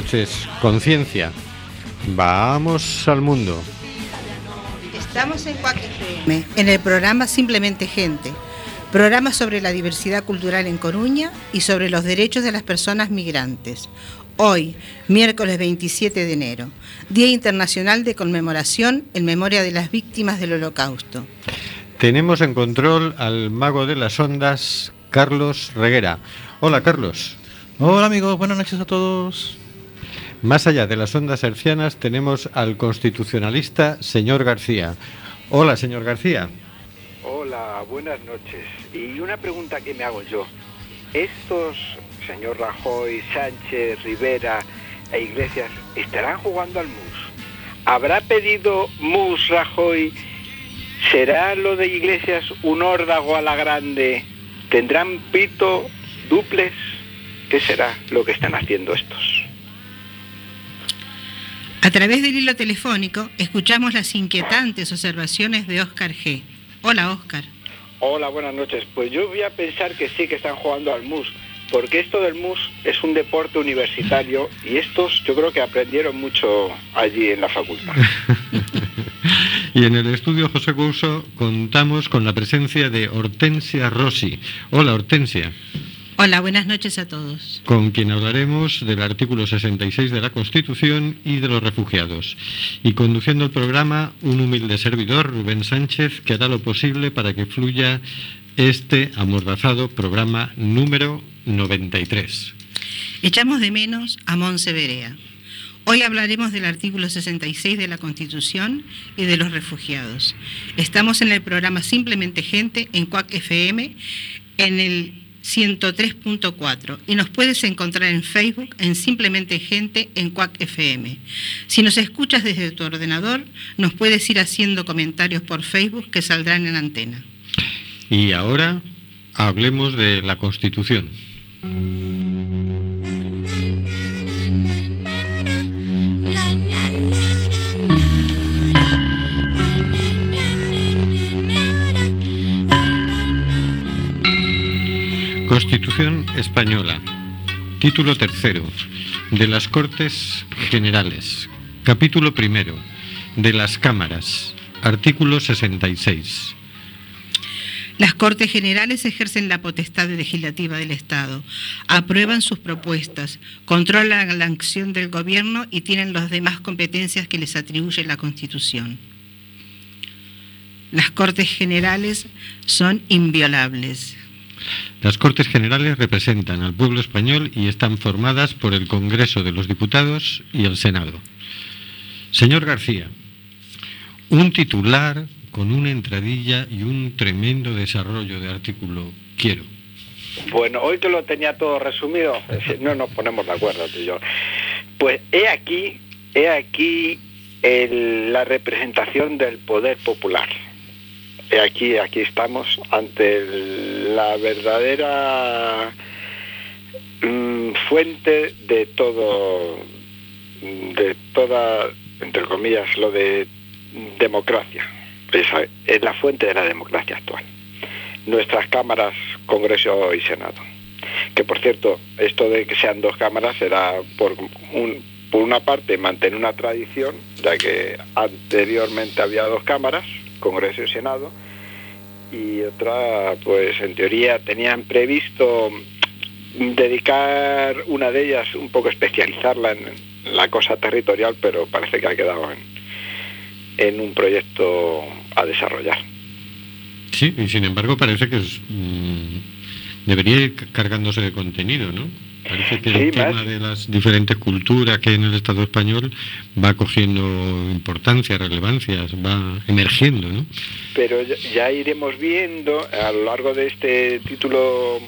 noches, conciencia. Vamos al mundo. Estamos en Cuac en el programa Simplemente Gente, programa sobre la diversidad cultural en Coruña y sobre los derechos de las personas migrantes. Hoy, miércoles 27 de enero, Día Internacional de Conmemoración en memoria de las víctimas del Holocausto. Tenemos en control al mago de las ondas, Carlos Reguera. Hola, Carlos. Hola amigos, buenas noches a todos. Más allá de las ondas hercianas tenemos al constitucionalista señor García. Hola, señor García. Hola, buenas noches. Y una pregunta que me hago yo. ¿Estos, señor Rajoy, Sánchez, Rivera e Iglesias, estarán jugando al MUS? ¿Habrá pedido MUS Rajoy? ¿Será lo de Iglesias un órdago a la grande? ¿Tendrán pito, duples? ¿Qué será lo que están haciendo estos? A través del hilo telefónico escuchamos las inquietantes observaciones de Óscar G. Hola, Óscar. Hola, buenas noches. Pues yo voy a pensar que sí que están jugando al MUS, porque esto del MUS es un deporte universitario y estos yo creo que aprendieron mucho allí en la facultad. y en el estudio José Couso contamos con la presencia de Hortensia Rossi. Hola, Hortensia. Hola, buenas noches a todos. Con quien hablaremos del artículo 66 de la Constitución y de los refugiados. Y conduciendo el programa, un humilde servidor, Rubén Sánchez, que hará lo posible para que fluya este amordazado programa número 93. Echamos de menos a Monse Berea. Hoy hablaremos del artículo 66 de la Constitución y de los refugiados. Estamos en el programa Simplemente Gente en CUAC FM, en el 103.4 y nos puedes encontrar en Facebook en Simplemente Gente en Cuac FM. Si nos escuchas desde tu ordenador, nos puedes ir haciendo comentarios por Facebook que saldrán en antena. Y ahora hablemos de la Constitución. Constitución Española. Título tercero. De las Cortes Generales. Capítulo primero. De las Cámaras. Artículo 66. Las Cortes Generales ejercen la potestad legislativa del Estado, aprueban sus propuestas, controlan la acción del Gobierno y tienen las demás competencias que les atribuye la Constitución. Las Cortes Generales son inviolables. Las Cortes Generales representan al pueblo español y están formadas por el Congreso de los Diputados y el Senado. Señor García, un titular con una entradilla y un tremendo desarrollo de artículo. Quiero. Bueno, hoy que lo tenía todo resumido, no nos ponemos de acuerdo tú y yo. Pues he aquí, he aquí la representación del poder popular aquí, aquí estamos ante la verdadera mm, fuente de todo, de toda, entre comillas, lo de democracia. Es la fuente de la democracia actual. Nuestras cámaras, Congreso y Senado. Que por cierto, esto de que sean dos cámaras será por por una parte mantener una tradición, ya que anteriormente había dos cámaras, Congreso y Senado, y otra, pues en teoría tenían previsto dedicar una de ellas, un poco especializarla en la cosa territorial, pero parece que ha quedado en, en un proyecto a desarrollar. Sí, y sin embargo parece que mm, debería ir cargándose de contenido, ¿no? Parece que Sí, el tema más. de las diferentes culturas que hay en el Estado español va cogiendo importancia, relevancias, va emergiendo, ¿no? pero ya- ya iremos viendo a lo largo de este título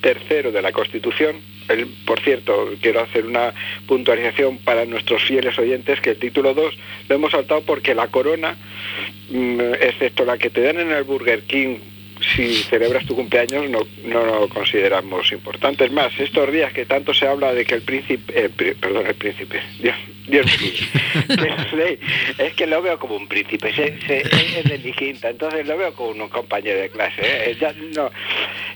tercero de la Constitución. El- por cierto, quiero hacer una puntualización para nuestros fieles oyentes que el título 2 lo hemos saltado porque la corona, mm, excepto la que te dan en el Burger King si celebras tu cumpleaños, no, no lo consideramos importante. Es más, estos días que tanto se habla de que el príncipe, eh, perdón, el príncipe, Dios, Dios mío, es que lo veo como un príncipe, se- es de mi quinta, entonces lo veo como un compañero de clase. ¿eh? No,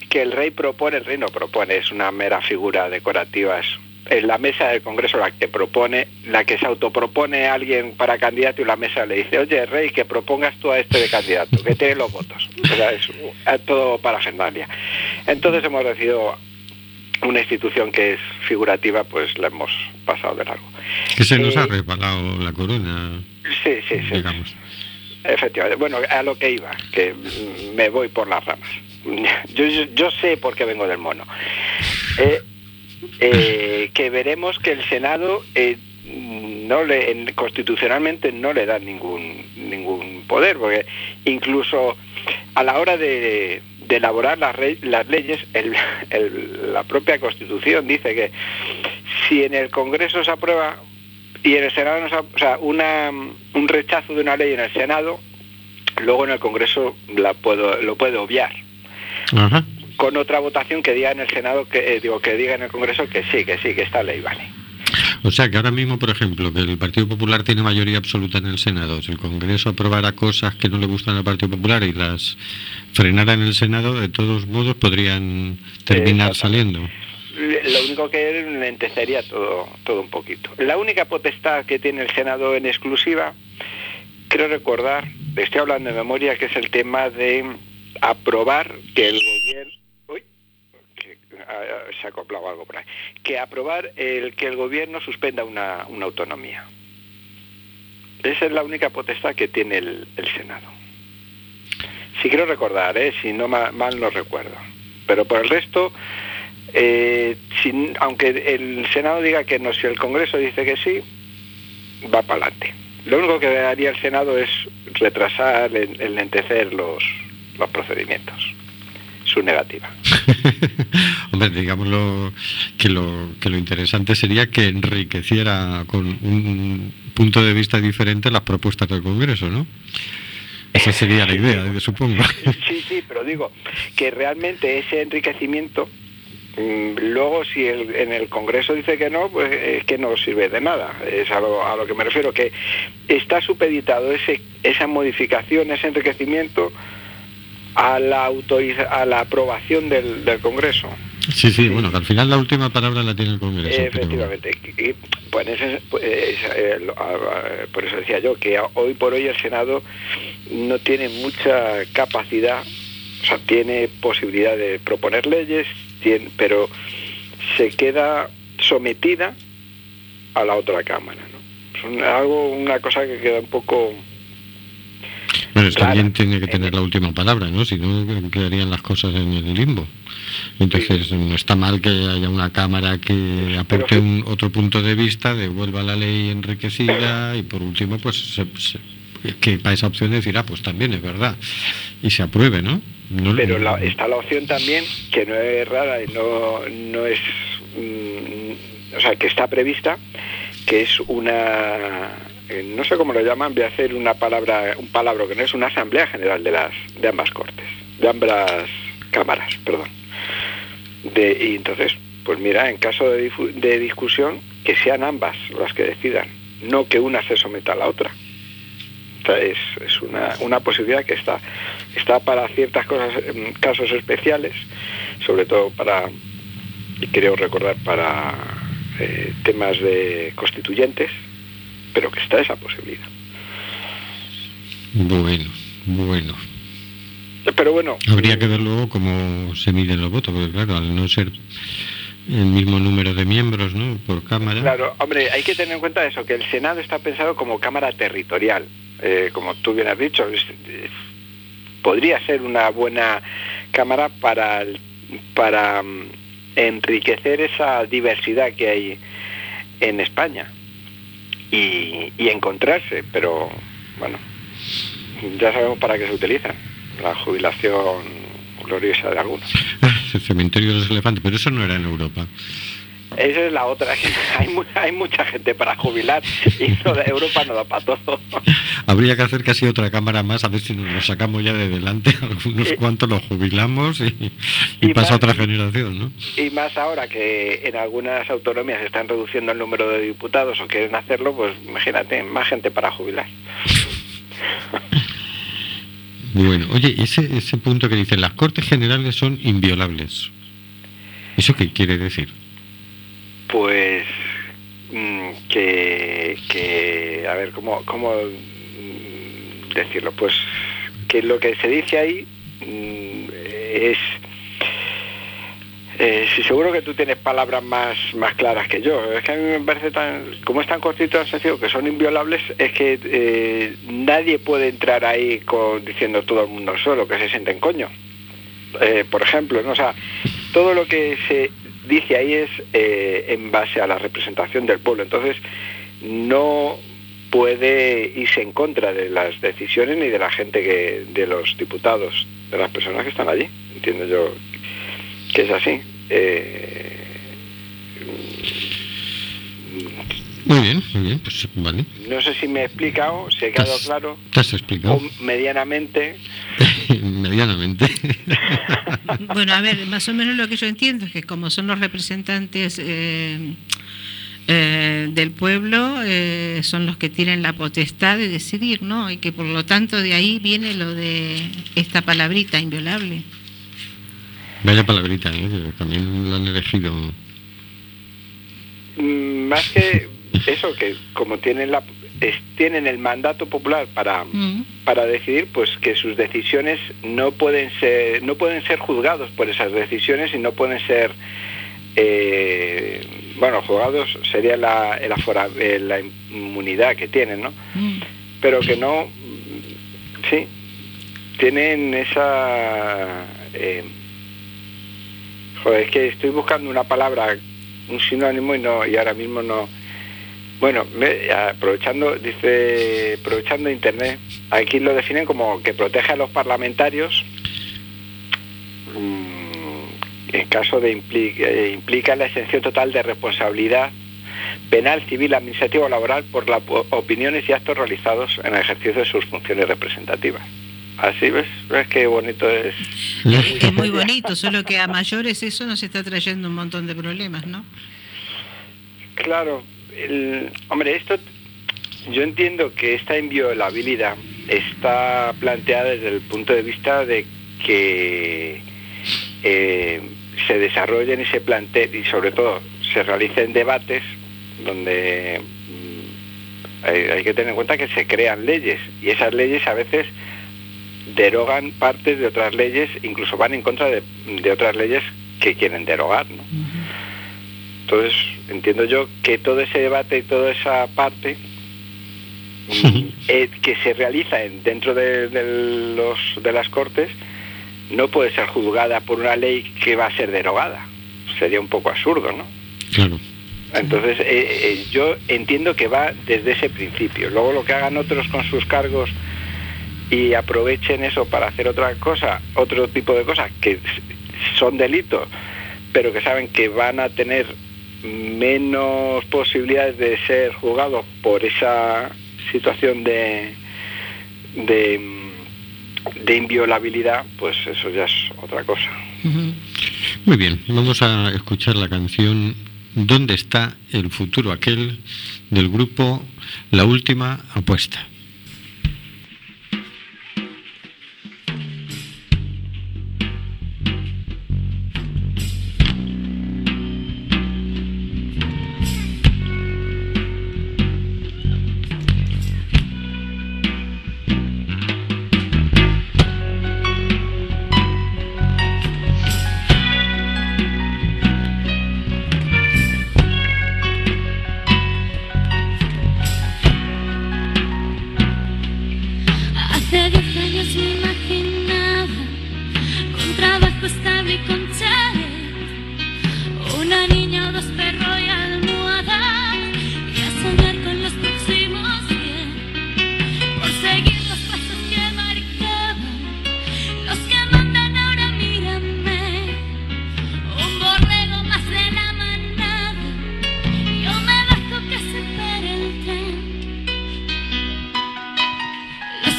que el rey propone, el rey no propone, es una mera figura decorativa. Es, es la mesa del Congreso la que propone, la que se autopropone a alguien para candidato y la mesa le dice, oye, rey, que propongas tú a este de candidato, que tiene los votos. O sea, es todo para Fernalia. Entonces hemos decidido una institución que es figurativa, pues la hemos pasado de largo. Que se nos Eh, ha resbalado la corona, Sí, sí, sí. digamos. Efectivamente. Bueno, a lo que iba, que me voy por las ramas. Yo, yo, yo sé por qué vengo del mono. Eh, eh, que veremos que el Senado eh, no le, en- constitucionalmente no le da ningún ningún poder, porque incluso a la hora de, elaborar las, leyes, la propia Constitución dice que si en el Congreso se aprueba y en el Senado no se o una, un rechazo de una ley en el Senado, luego en el Congreso la puedo, lo puede obviar. Con otra votación que diga en el Senado que eh, digo que diga en el Congreso que sí, que sí, que esta ley vale. O sea que ahora mismo, por ejemplo, que el Partido Popular tiene mayoría absoluta en el Senado, si el Congreso aprobara cosas que no le gustan al Partido Popular y las frenara en el Senado, de todos modos podrían terminar saliendo. Lo único que lentecería todo, todo un poquito. La única potestad que tiene el Senado en exclusiva, creo recordar, estoy hablando de memoria, que es el tema de aprobar que el gobierno... Se ha acoplado algo por ahí. Que aprobar el que el gobierno suspenda una, una autonomía. Esa es la única potestad que tiene el, el Senado. Si quiero recordar, ¿eh? si no ma- mal no recuerdo. Pero por el resto, eh, aunque el Senado diga que no, si el Congreso dice que sí, va para adelante. Lo único que haría el Senado es retrasar, en- enlentecer los, los procedimientos. Su negativa. Hombre, digámoslo que lo, que lo interesante sería que enriqueciera con un punto de vista diferente las propuestas del Congreso, ¿no? Esa sería la idea, yo supongo. Sí, sí, pero digo que realmente ese enriquecimiento, mm, luego si el- en el Congreso dice que no, pues es que no sirve de nada. Es a lo, a lo que me refiero, que está supeditado ese, esa modificación, ese enriquecimiento a la, autoriza- a la aprobación del, del Congreso. Sí, sí, bueno, que al final la última palabra la tiene el Congreso. pero- Efectivamente. Y, pues, ese- pues, eh, lo- a- a- por eso decía yo que hoy por hoy el Senado no tiene mucha capacidad, o sea, tiene posibilidad de proponer leyes, tiene- pero se queda sometida a la otra Cámara. ¿no? Es un- algo, una cosa que queda un poco... Bueno, es que Claro. alguien tiene que tener la última palabra, ¿no? Si no, quedarían las cosas en el limbo. Entonces, no está mal que haya una Cámara que aporte un, otro punto de vista, devuelva la ley enriquecida y, por último, pues se- se- que para esa opción decir, ah, pues también es verdad, y se apruebe, ¿no? No- Pero la- está la opción también, que no es rara y no, no es... mm, o sea, que está prevista, que es una... eh, No sé cómo lo llaman, voy a hacer una palabra, un palabra que no es una asamblea general de las de ambas cortes, de ambas cámaras, perdón. De, y entonces, pues mira, en caso de, de discusión, que sean ambas las que decidan, no que una se someta a la otra. Es, es una, una posibilidad que está, está para ciertas cosas, en casos especiales, sobre todo para, y creo recordar, para eh, temas de constituyentes, pero que está esa posibilidad. Bueno, bueno. Pero bueno, Habría que ver luego cómo se miden los votos, porque claro, al no ser el mismo número de miembros, ¿no? Por Cámara. Claro, hombre, hay que tener en cuenta eso, que el Senado está pensado como Cámara Territorial, eh, como tú bien has dicho, es- es- podría ser una buena Cámara para, para mm, enriquecer esa diversidad que hay en España y, y encontrarse, pero bueno, ya sabemos para qué se utiliza la jubilación gloriosa de algunos. El cementerio de los elefantes, pero eso no era en Europa. Esa es la otra, hay, mu- hay mucha gente para jubilar y no, Europa no da para todo. Habría que hacer casi otra cámara más, a ver si nos sacamos ya de delante, algunos cuantos los jubilamos y, y y pasa más- otra generación, ¿no? Y más ahora que en algunas autonomías están reduciendo el número de diputados o quieren hacerlo, pues imagínate, más gente para jubilar. Bueno, oye, ese, ese punto que dice, las Cortes Generales son inviolables. ¿Eso qué quiere decir? Pues mm, que, a ver, ¿cómo, cómo mm, decirlo? Pues que lo que se dice ahí mm, es... Eh, seguro que tú tienes palabras más, más claras que yo. Es que a mí me parece tan... Como es tan cortito tan sencillo que son inviolables, es que eh, nadie puede entrar ahí diciendo todo el mundo solo, que se sienten coño. Eh, por ejemplo, ¿no? O sea, todo lo que se dice ahí es eh, en base a la representación del pueblo. Entonces, no puede irse en contra de las decisiones ni de la gente que, de los diputados, de las personas que están allí. Entiendo yo que es así. Eh, Muy bien, muy bien, pues vale. no sé si me he explicado, si he Te quedado has- claro, Te has explicado o medianamente. medianamente. Bueno, a ver, más o menos lo que yo entiendo es que como son los representantes eh, eh, del pueblo, eh, son los que tienen la potestad de decidir, ¿no? Y que por lo tanto de ahí viene lo de esta palabrita inviolable. Vaya palabrita, ¿eh? también lo han elegido. Mm, Más que eso, que como tienen, la, es- tienen el mandato popular para, Mm. para decidir, pues que sus decisiones no pueden ser, no pueden ser juzgados por esas decisiones y no pueden ser, eh, bueno, juzgados sería la, el afora- eh, la inmunidad que tienen, ¿no? Mm. Pero que no, sí, tienen esa... eh, joder, es que estoy buscando una palabra, un sinónimo y no y ahora mismo no... Bueno, aprovechando, dice, aprovechando Internet, aquí lo definen como que protege a los parlamentarios mm, en caso de impli- eh, implica la exención total de responsabilidad penal, civil, administrativa o laboral por las opiniones y actos realizados en el ejercicio de sus funciones representativas. Así ves, ves qué bonito es. Es es muy bonito, solo que a mayores eso nos está trayendo un montón de problemas, ¿no? Claro, el- hombre, esto yo entiendo que esta inviolabilidad está planteada desde el punto de vista de que eh, se desarrollen y se planteen y sobre todo se realicen debates donde mm, hay, hay que tener en cuenta que se crean leyes y esas leyes a veces derogan partes de otras leyes, incluso van en contra de, de otras leyes que quieren derogar, ¿no? Entonces, entiendo yo que todo ese debate y toda esa parte eh, que se realiza en- dentro de, de los, de las Cortes no puede ser juzgada por una ley que va a ser derogada. Sería un poco absurdo, ¿no? Claro. Entonces, eh, eh, yo entiendo que va desde ese principio. Luego lo que hagan otros con sus cargos y aprovechen eso para hacer otra cosa, otro tipo de cosas que son delitos, pero que saben que van a tener menos posibilidades de ser juzgados por esa situación de, de, de inviolabilidad, pues eso ya es otra cosa. Muy bien, vamos a escuchar la canción ¿Dónde está el futuro aquel? del grupo La Última Apuesta.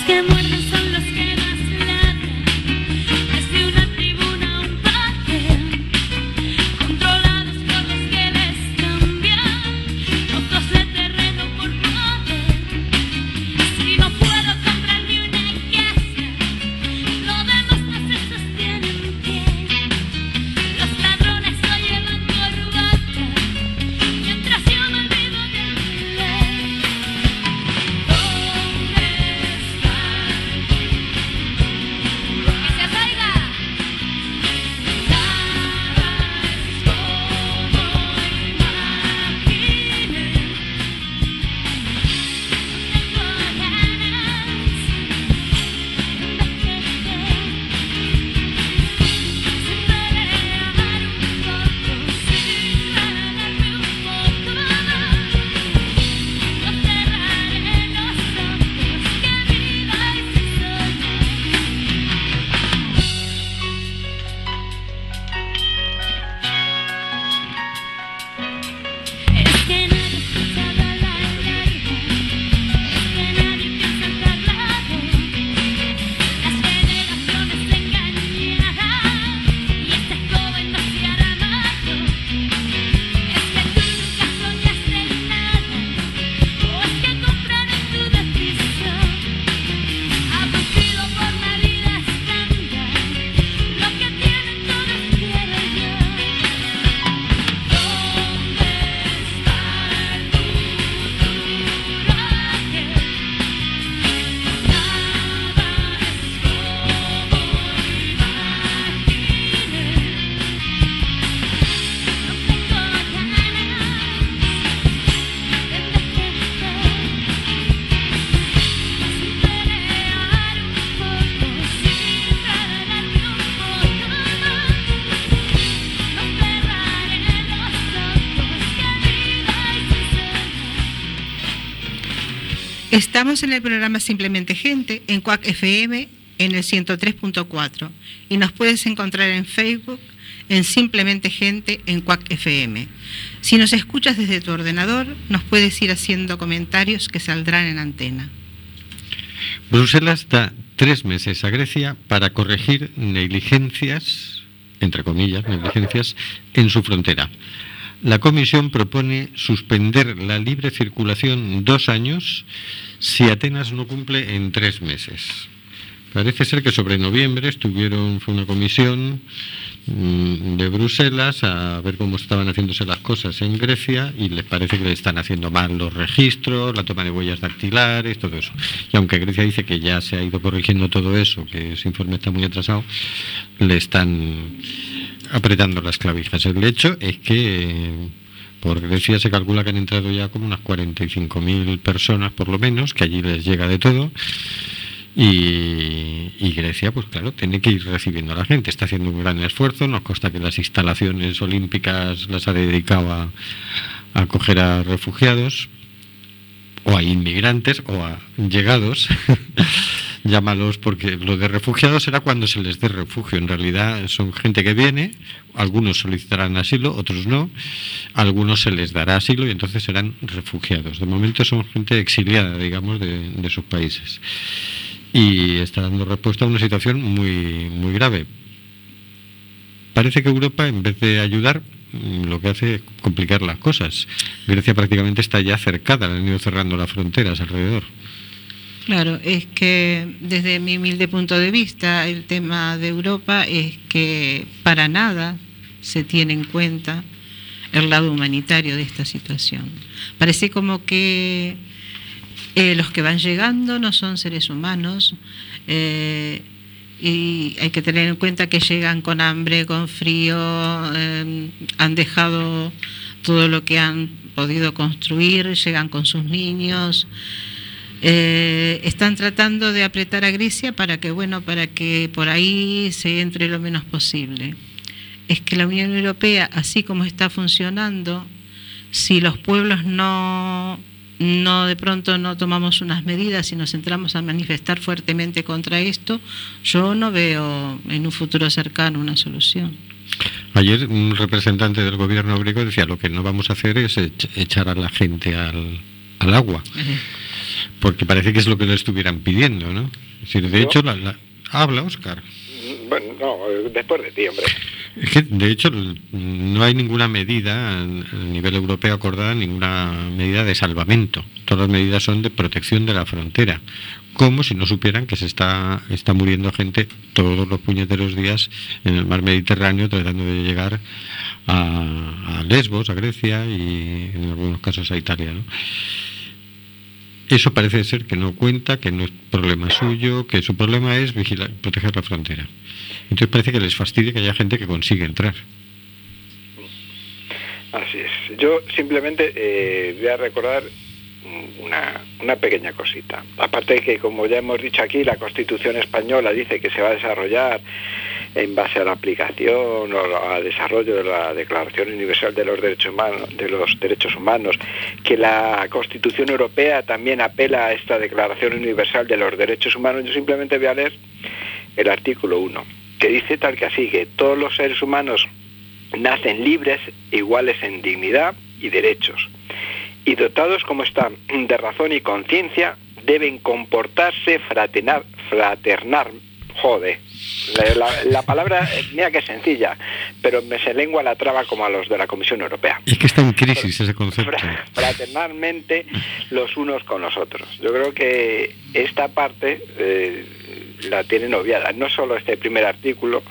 ask him Estamos en el programa Simplemente Gente en CUAC FM en el 103.4 y nos puedes encontrar en Facebook en Simplemente Gente en CUAC FM. Si nos escuchas desde tu ordenador, nos puedes ir haciendo comentarios que saldrán en antena. Bruselas da tres meses a Grecia para corregir negligencias, entre comillas, negligencias, en su frontera. La Comisión propone suspender la libre circulación dos años si Atenas no cumple en tres meses. Parece ser que sobre noviembre estuvieron, fue una comisión mm, de Bruselas a ver cómo estaban haciéndose las cosas en Grecia y les parece que le están haciendo mal los registros, la toma de huellas dactilares, todo eso. Y aunque Grecia dice que ya se ha ido corrigiendo todo eso, que ese informe está muy atrasado, le están apretando las clavijas. El hecho es que por Grecia se calcula que han entrado ya como unas 45.000 personas por lo menos, que allí les llega de todo. Y, Grecia, pues claro, tiene que ir recibiendo a la gente. Está haciendo un gran esfuerzo. Nos consta que las instalaciones olímpicas las ha dedicado a, a acoger a refugiados, o a inmigrantes, o a llegados. llámalos, porque lo de refugiados será cuando se les dé refugio. En realidad son gente que viene, algunos solicitarán asilo, otros no, algunos se les dará asilo y entonces serán refugiados. De momento son gente exiliada, digamos, de, de sus países. Y está dando respuesta a una situación muy, muy grave. Parece que Europa, en vez de ayudar, lo que hace es complicar las cosas. Grecia prácticamente está ya cercada, han ido cerrando las fronteras alrededor. Claro, es que desde mi humilde punto de vista el tema de Europa es que para nada se tiene en cuenta el lado humanitario de esta situación. Parece como que eh, los que van llegando no son seres humanos eh, y hay que tener en cuenta que llegan con hambre, con frío, eh, han dejado todo lo que han podido construir, llegan con sus niños. Eh, están tratando de apretar a Grecia para que, bueno, para que por ahí se entre lo menos posible. Es que la Unión Europea, así como está funcionando, si los pueblos no, no de pronto no tomamos unas medidas y nos entramos a manifestar fuertemente contra esto, yo no veo en un futuro cercano una solución. Ayer un representante del gobierno griego decía lo que no vamos a hacer es echar a la gente al, al agua porque parece que es lo que le estuvieran pidiendo, ¿no? Es decir, de hecho, la, la- habla Oscar. Bueno, no, eh, después de ti, hombre. Es que, de hecho, no hay ninguna medida a a nivel europeo acordada, ninguna medida de salvamento. Todas las medidas son de protección de la frontera. Como si no supieran que se está, está muriendo gente todos los puñeteros días en el mar Mediterráneo tratando de llegar a, a Lesbos, a Grecia y en algunos casos a Italia. ¿no? Eso parece ser que no cuenta, que no es problema suyo, que su problema es vigilar, proteger la frontera. Entonces parece que les fastidia que haya gente que consigue entrar. Así es. Yo simplemente eh, voy a recordar una, una pequeña cosita. Aparte de que, como ya hemos dicho aquí, la Constitución española dice que se va a desarrollar en base a la aplicación o al desarrollo de la Declaración Universal de los Derechos Humanos, que la Constitución Europea también apela a esta Declaración Universal de los Derechos Humanos. Yo simplemente voy a leer el artículo 1, que dice tal que así, que todos los seres humanos nacen libres, iguales en dignidad y derechos, y dotados como están de razón y conciencia, deben comportarse fraternar, joder, la, la- la palabra, eh, mira que sencilla, pero me se lengua la traba como a los de la Comisión Europea. Es que está en crisis ese concepto. Fra- fraternalmente los unos con los otros. Yo creo que esta parte eh, la tienen obviada. No solo este primer artículo,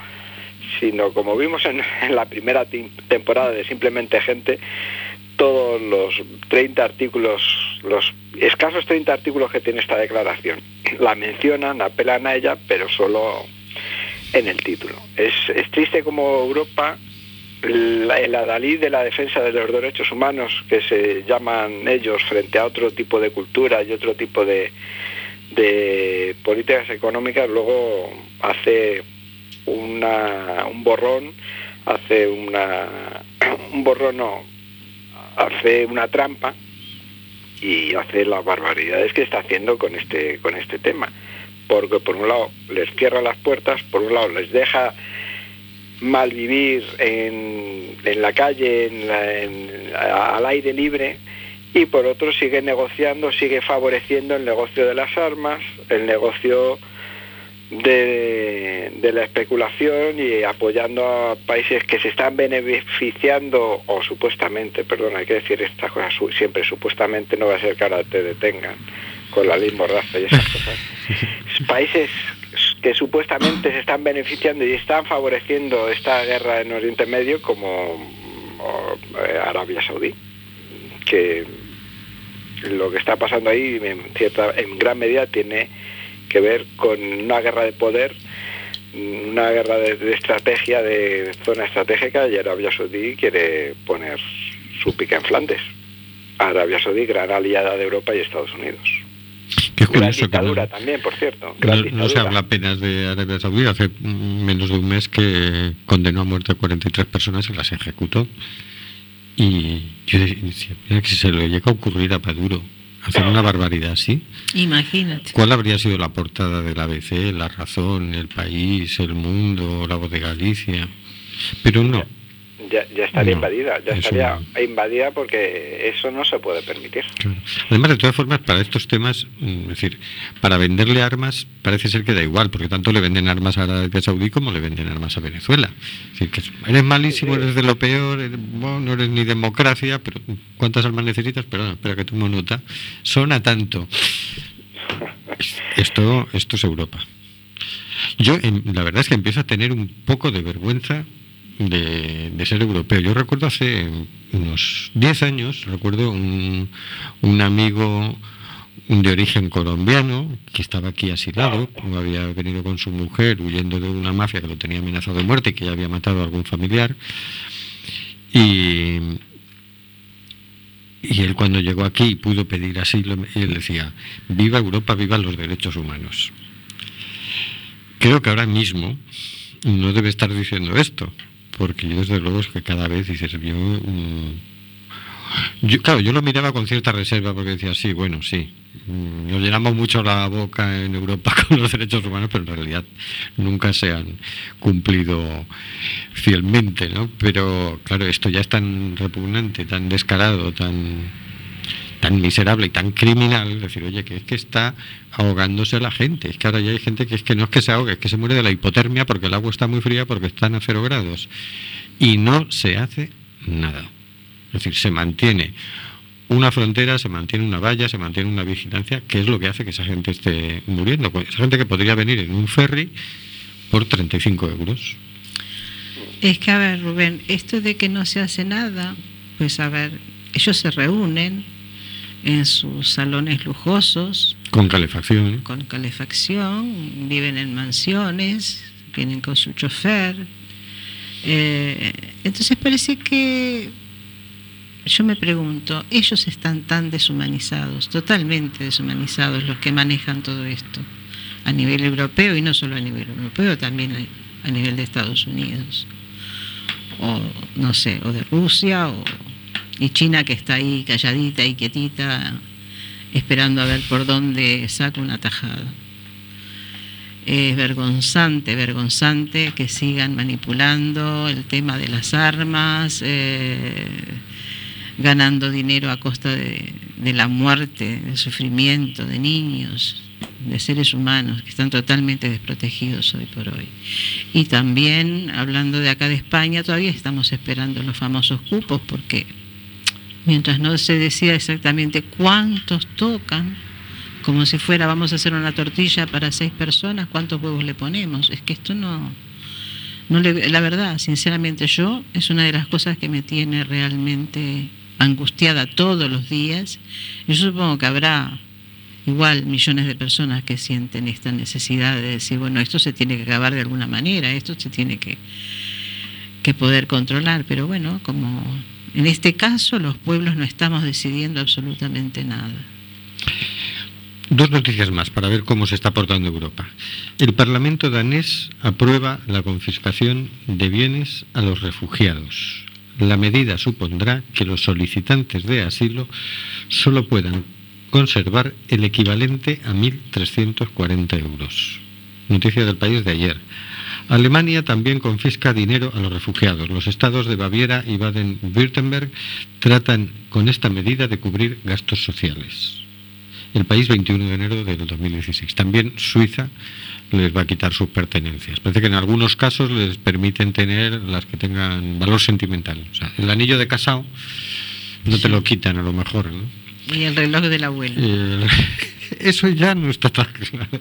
sino como vimos en, en la primera temporada de Simplemente Gente, todos los 30 artículos, los escasos 30 artículos que tiene esta declaración, la mencionan, apelan a ella, pero solo en el título. Es, triste como Europa el adalid de la defensa de los derechos humanos que se llaman ellos frente a otro tipo de cultura y otro tipo de, de políticas económicas luego hace una, un borrón hace una un borrón no hace una trampa y hace las barbaridades que está haciendo con este con este tema. Porque por un lado les cierra las puertas por un lado les deja mal vivir en, en la calle, en la- al aire libre, y por otro sigue negociando, sigue favoreciendo el negocio de las armas, el negocio de, de la especulación y apoyando a países que se están beneficiando, o supuestamente, perdón, hay que decir estas cosas su- siempre supuestamente, no va a ser que ahora te detengan con la ley mordaza y esas cosas. Países que supuestamente se están beneficiando y están favoreciendo esta guerra en Oriente Medio como o, eh, Arabia Saudí, que lo que está pasando ahí en, cierta, en gran medida tiene que ver con una guerra de poder, una guerra de, de estrategia, de zona estratégica, y Arabia Saudí quiere poner su pica en Flandes. Arabia Saudí, gran aliada de Europa y Estados Unidos. Es Gran que dictadura no, también, por cierto. no- no se habla apenas de Arabia Saudí. Hace menos de un mes que condenó a muerte a 43 personas y las ejecutó. Y yo decía, mira que si se le llega a ocurrir a Maduro hacer una barbaridad así, Imagínate. ¿cuál habría sido la portada del ABC, La Razón, El País, El Mundo, La Voz de Galicia? Pero no. Ya, ya estaría No, invadida, ya estaría no. invadida porque eso no se puede permitir. Claro. Además, de todas formas, para estos temas, mm, es decir, para venderle armas parece ser que da igual, porque tanto le venden armas a Arabia Saudí como le venden armas a Venezuela. Es decir, que eres malísimo, eres de lo peor, eres- bueno, no eres ni democracia, pero ¿cuántas armas necesitas? Perdón, espera que tomo nota. Son a tanto. Esto, esto es Europa. Yo, la verdad es que empiezo a tener un poco de vergüenza de, ser europeo. Yo recuerdo hace unos 10 años, recuerdo un, un amigo de origen colombiano que estaba aquí asilado, había venido con su mujer huyendo de una mafia que lo tenía amenazado de muerte y que ya había matado a algún familiar. Y, y él cuando llegó aquí pudo pedir asilo, y él decía, viva Europa, viva los derechos humanos. Creo que ahora mismo no debe estar diciendo esto, porque yo desde luego es que cada vez yo, mm, yo- claro, yo lo miraba con cierta reserva porque decía, sí, bueno, sí, mm, nos llenamos mucho la boca en Europa con los derechos humanos, pero en realidad nunca se han cumplido fielmente, ¿no? Pero claro, esto ya es tan repugnante, tan descarado, tan tan miserable y tan criminal, decir, oye, que es que está ahogándose la gente, es que ahora ya hay gente que es que no es que se ahogue, es que se muere de la hipotermia porque el agua está muy fría, porque están a cero grados. Y no se hace nada. Es decir, se mantiene una frontera, se mantiene una valla, se mantiene una vigilancia, que es lo que hace que esa gente esté muriendo. Pues esa gente que podría venir en un ferry por 35 euros. Es que, a ver, Rubén, esto de que no se hace nada, pues a ver, ellos se reúnen en sus salones lujosos, Con calefacción. con calefacción, viven en mansiones, vienen con su chofer. Eh, entonces parece que yo me pregunto, ellos están tan deshumanizados, totalmente deshumanizados los que manejan todo esto a nivel europeo y no solo a nivel europeo, también a- a nivel de Estados Unidos o no sé, o de Rusia o y China que está ahí calladita y quietita esperando a ver por dónde saca una tajada. Es vergonzante, vergonzante que sigan manipulando el tema de las armas, eh, ganando dinero a costa de, de la muerte, del sufrimiento de niños, de seres humanos que están totalmente desprotegidos hoy por hoy. Y también, hablando de acá de España, todavía estamos esperando los famosos cupos porque mientras no se decida exactamente cuántos tocan, como si fuera vamos a hacer una tortilla para seis personas, cuántos huevos le ponemos. Es que esto no, no le- la verdad, sinceramente yo, es una de las cosas que me tiene realmente angustiada todos los días. Yo supongo que habrá igual millones de personas que sienten esta necesidad de decir, bueno, esto se tiene que acabar de alguna manera, esto se tiene que, que poder controlar, pero bueno, como en este caso los pueblos no estamos decidiendo absolutamente nada. Dos noticias más para ver cómo se está portando Europa. El Parlamento danés aprueba la confiscación de bienes a los refugiados. La medida supondrá que los solicitantes de asilo solo puedan conservar el equivalente a 1.340 euros. Noticia del país de ayer. Alemania también confisca dinero a los refugiados. Los estados de Baviera y Baden-Württemberg tratan con esta medida de cubrir gastos sociales el país 21 de enero del 2016. También Suiza les va a quitar sus pertenencias. Parece que en algunos casos les permiten tener las que tengan valor sentimental. O sea, el anillo de casado no te lo quitan a lo mejor, ¿no? Y el reloj del abuelo. Eh, eso ya no está tan claro.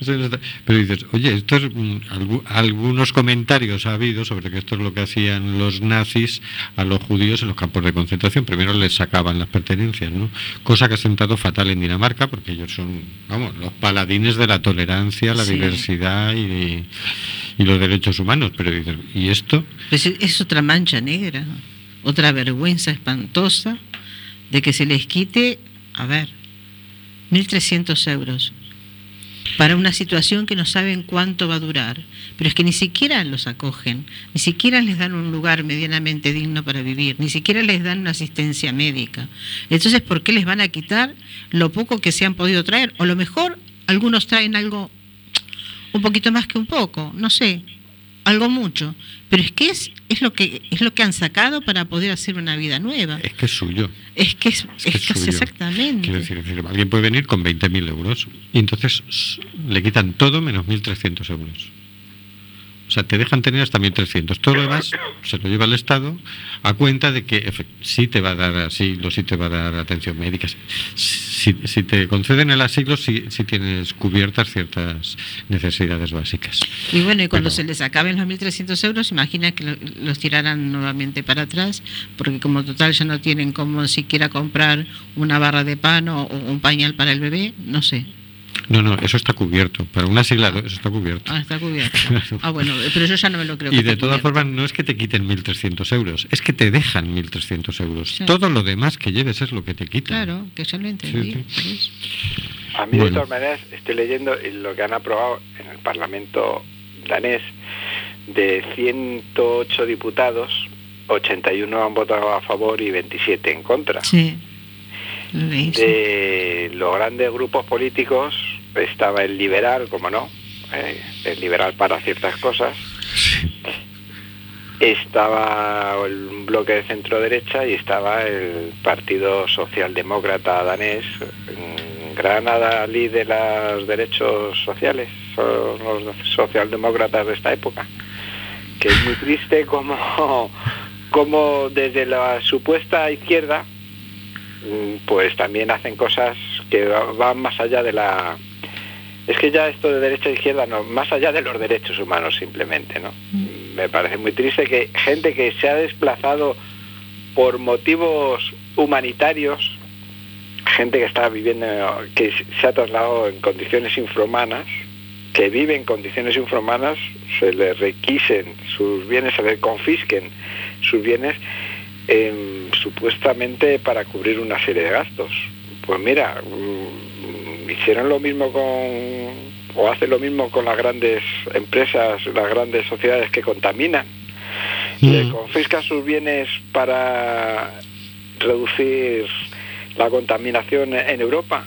Eso no está- Pero dices, oye, estos mm, algu- algunos comentarios ha habido sobre que esto es lo que hacían los nazis a los judíos en los campos de concentración. Primero les sacaban las pertenencias, ¿no? Cosa que ha sentado fatal en Dinamarca, porque ellos son, vamos, los paladines de la tolerancia, la Sí. diversidad y, y los derechos humanos. Pero dices, ¿y esto? Pues es- es otra mancha negra, otra vergüenza espantosa de que se les quite, a ver, 1.300 euros para una situación que no saben cuánto va a durar, pero es que ni siquiera los acogen, ni siquiera les dan un lugar medianamente digno para vivir, ni siquiera les dan una asistencia médica. Entonces, ¿por qué les van a quitar lo poco que se han podido traer? O lo mejor, algunos traen algo un poquito más que un poco, no sé, algo mucho, pero es que es, es lo que es lo que han sacado para poder hacer una vida nueva. Es que es suyo. Es que es, Es que es suyo. exactamente. Quiero decir, alguien puede venir con 20.000 euros y entonces le quitan todo menos 1.300 euros. O sea, te dejan tener hasta 1.300. Todo lo demás se lo lleva el Estado a cuenta de que sí te va a dar asilo, sí te va a dar atención médica. Si, si te conceden el asilo, sí, sí tienes cubiertas ciertas necesidades básicas. Y bueno, y cuando Pero- se les acaben los 1.300 euros, imagina que lo- los tirarán nuevamente para atrás, porque como total ya no tienen como siquiera comprar una barra de pan o, o un pañal para el bebé, no sé. No, no, eso está cubierto. Para un asilado, eso está cubierto. Ah, está cubierto. Claro. Ah, bueno, pero yo ya no me lo creo. Y de todas formas, no es que te quiten 1.300 euros, es que te dejan 1.300 euros. Sí. Todo lo demás que lleves es lo que te quitan. Claro, que ya lo entendí. Sí, eso. A mí, Bueno. de todas maneras, estoy leyendo lo que han aprobado en el Parlamento danés. De 108 diputados, 81 han votado a favor y 27 en contra. Sí. De los grandes grupos políticos estaba el liberal, como no, eh, el liberal para ciertas cosas. estaba el bloque de centro derecha y estaba el Partido Socialdemócrata danés, gran adalid de los derechos sociales, son los socialdemócratas de esta época. Que es muy triste como, como desde la supuesta izquierda, pues también hacen cosas que van más allá de la es que ya esto de derecha e izquierda no, más allá de los derechos humanos simplemente, ¿no? Mm. Me parece muy triste que gente que se ha desplazado por motivos humanitarios, gente que está viviendo, que se ha trasladado en condiciones infrahumanas, que vive en condiciones infrahumanas, se les requisen sus bienes, se les confisquen sus bienes, em, supuestamente para cubrir una serie de gastos. Pues mira, mm, hicieron lo mismo con o hacen lo mismo con las grandes empresas, las grandes sociedades que contaminan. Mm. Le confiscan sus bienes para reducir la contaminación en Europa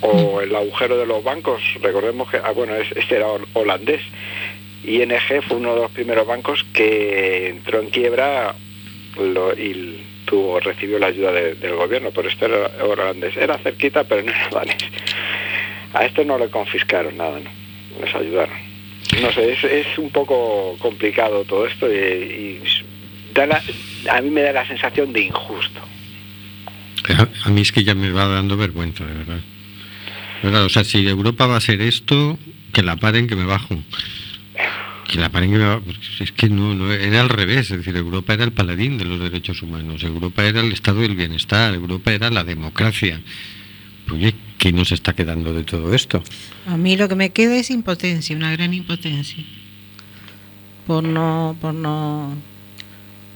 o mm. el agujero de los bancos. Recordemos que, ah, bueno, este era holandés. ING fue uno de los primeros bancos que entró en quiebra y tuvo, recibió la ayuda del gobierno, pero este era holandés. Era cerquita, pero no era danés. A esto no le confiscaron nada, ¿no? Les ayudaron. No sé, es, un poco complicado todo esto y, a mí me da la sensación de injusto. A, mí es que ya me va dando vergüenza, de verdad. O sea, si Europa va a ser esto, que la paren, que me bajo. Que la bajo. Es que no, no, era al revés. Es decir, Europa era el paladín de los derechos humanos. Europa era el estado del bienestar. Europa era la democracia. Oye, ¿qué nos está quedando de todo esto? A mí lo que me queda es impotencia, una gran impotencia. Por no, por no,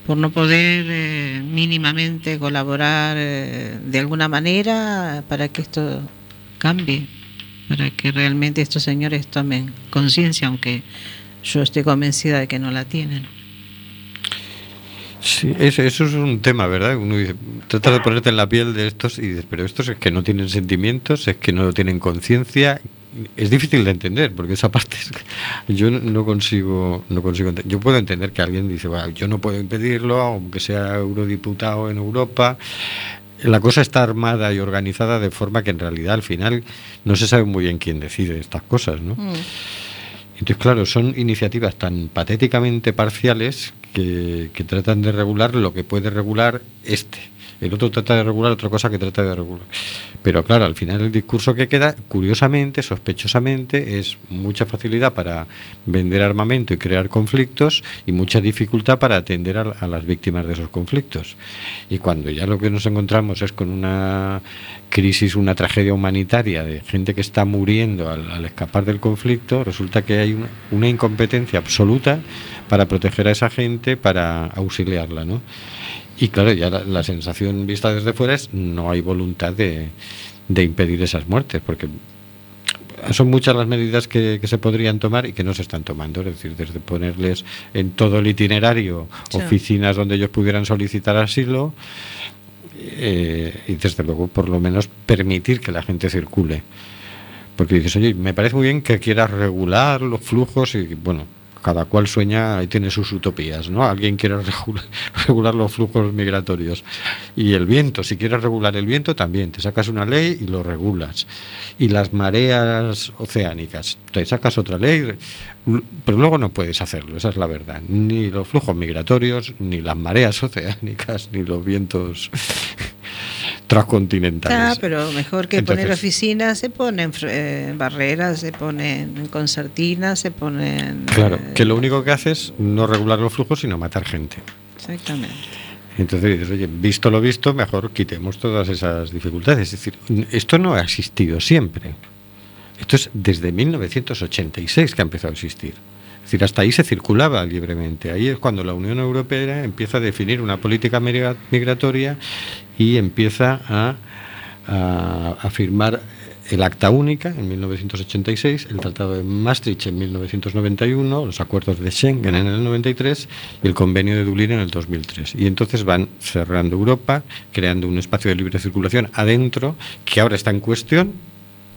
por no poder eh, mínimamente colaborar eh, de alguna manera para que esto cambie, para que realmente estos señores tomen conciencia, aunque yo estoy convencida de que no la tienen. Sí, eso, es un tema, ¿verdad? Uno dice, trata de ponerte en la piel de estos y dices, pero estos es que no tienen sentimientos, es que no tienen conciencia. Es difícil de entender, porque esa parte yo no consigo, no consigo Yo puedo entender que alguien dice, bueno, yo no puedo impedirlo, aunque sea eurodiputado en Europa. La cosa está armada y organizada de forma que en realidad al final no se sabe muy bien quién decide estas cosas, ¿no? Mm. Entonces, claro, son iniciativas tan patéticamente parciales que, que, tratan de regular lo que puede regular este. El otro trata de regular otra cosa que trata de regular. Pero claro, al final el discurso que queda, curiosamente, sospechosamente, es mucha facilidad para vender armamento y crear conflictos y mucha dificultad para atender a, las víctimas de esos conflictos. Y cuando ya lo que nos encontramos es con una crisis, una tragedia humanitaria de gente que está muriendo al, escapar del conflicto, resulta que hay una, una incompetencia absoluta para proteger a esa gente, para auxiliarla, ¿no? Y claro, ya la, sensación vista desde fuera es no hay voluntad de, de, impedir esas muertes, porque son muchas las medidas que, se podrían tomar y que no se están tomando, es decir, desde ponerles en todo el itinerario oficinas donde ellos pudieran solicitar asilo eh, y desde luego por lo menos permitir que la gente circule. Porque dices, oye, me parece muy bien que quieras regular los flujos y bueno, cada cual sueña y tiene sus utopías, ¿no? Alguien quiere regular los flujos migratorios. Y el viento, si quieres regular el viento, también te sacas una ley y lo regulas. Y las mareas oceánicas, te sacas otra ley, pero luego no puedes hacerlo, esa es la verdad. Ni los flujos migratorios, ni las mareas oceánicas, ni los vientos transcontinentales. Ah, pero mejor que poner oficinas, se ponen eh, barreras, se ponen concertinas, se ponen... Claro, que lo único que hace es no regular los flujos, sino matar gente. Exactamente. Entonces dices, oye, visto lo visto, mejor quitemos todas esas dificultades. Es decir, esto no ha existido siempre. Esto es desde 1986 que ha empezado a existir. Es decir, hasta ahí se circulaba libremente. Ahí es cuando la Unión Europea empieza a definir una política migratoria y empieza a, a, firmar el Acta Única en 1986, el Tratado de Maastricht en 1991, los acuerdos de Schengen en el 93 y el Convenio de Dublín en el 2003. Y entonces van cerrando Europa, creando un espacio de libre circulación adentro que ahora está en cuestión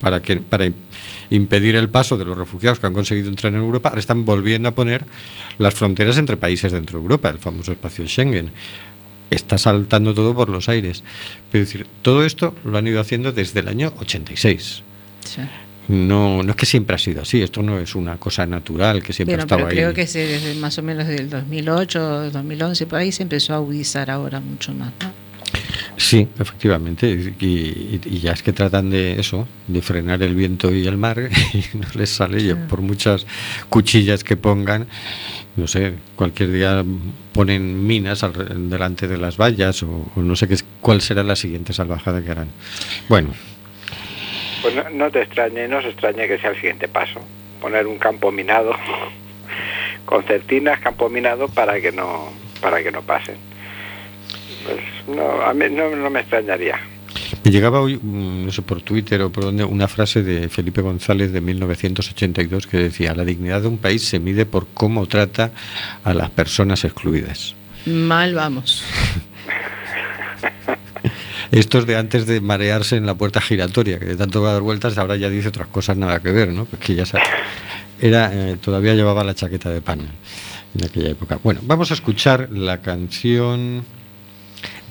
para, que, para impedir el paso de los refugiados que han conseguido entrar en Europa, ahora están volviendo a poner las fronteras entre países dentro de Europa, el famoso espacio Schengen. Está saltando todo por los aires. Pero decir, todo esto lo han ido haciendo desde el año 86. Sí. No, no es que siempre ha sido así, esto no es una cosa natural que siempre ha estado ahí. creo que desde más o menos del 2008, 2011, por ahí se empezó a agudizar ahora mucho más. ¿no? Sí, efectivamente. Y, y- y ya es que tratan de eso, de frenar el viento y el mar, y no les sale. Y por muchas cuchillas que pongan, no sé, cualquier día ponen minas al- delante de las vallas o, o no sé qué cuál será la siguiente salvajada que harán. Bueno, Pues no, no te extrañe, no se extrañe que sea el siguiente paso. Poner un campo minado, concertinas, campo minado para que no, para que no pasen. Pues no, a mí no, no me extrañaría. me llegaba hoy, mm, no sé, por Twitter o por donde, una frase de Felipe González de 1982 que decía, la dignidad de un país se mide por cómo trata a las personas excluidas. Mal vamos. Estos de antes de marearse en la puerta giratoria, que de tanto dar vueltas, ahora ya dice otras cosas nada que ver, ¿no? Pues que ya sabe. Era, eh, todavía llevaba la chaqueta de pana en aquella época. Bueno, vamos a escuchar la canción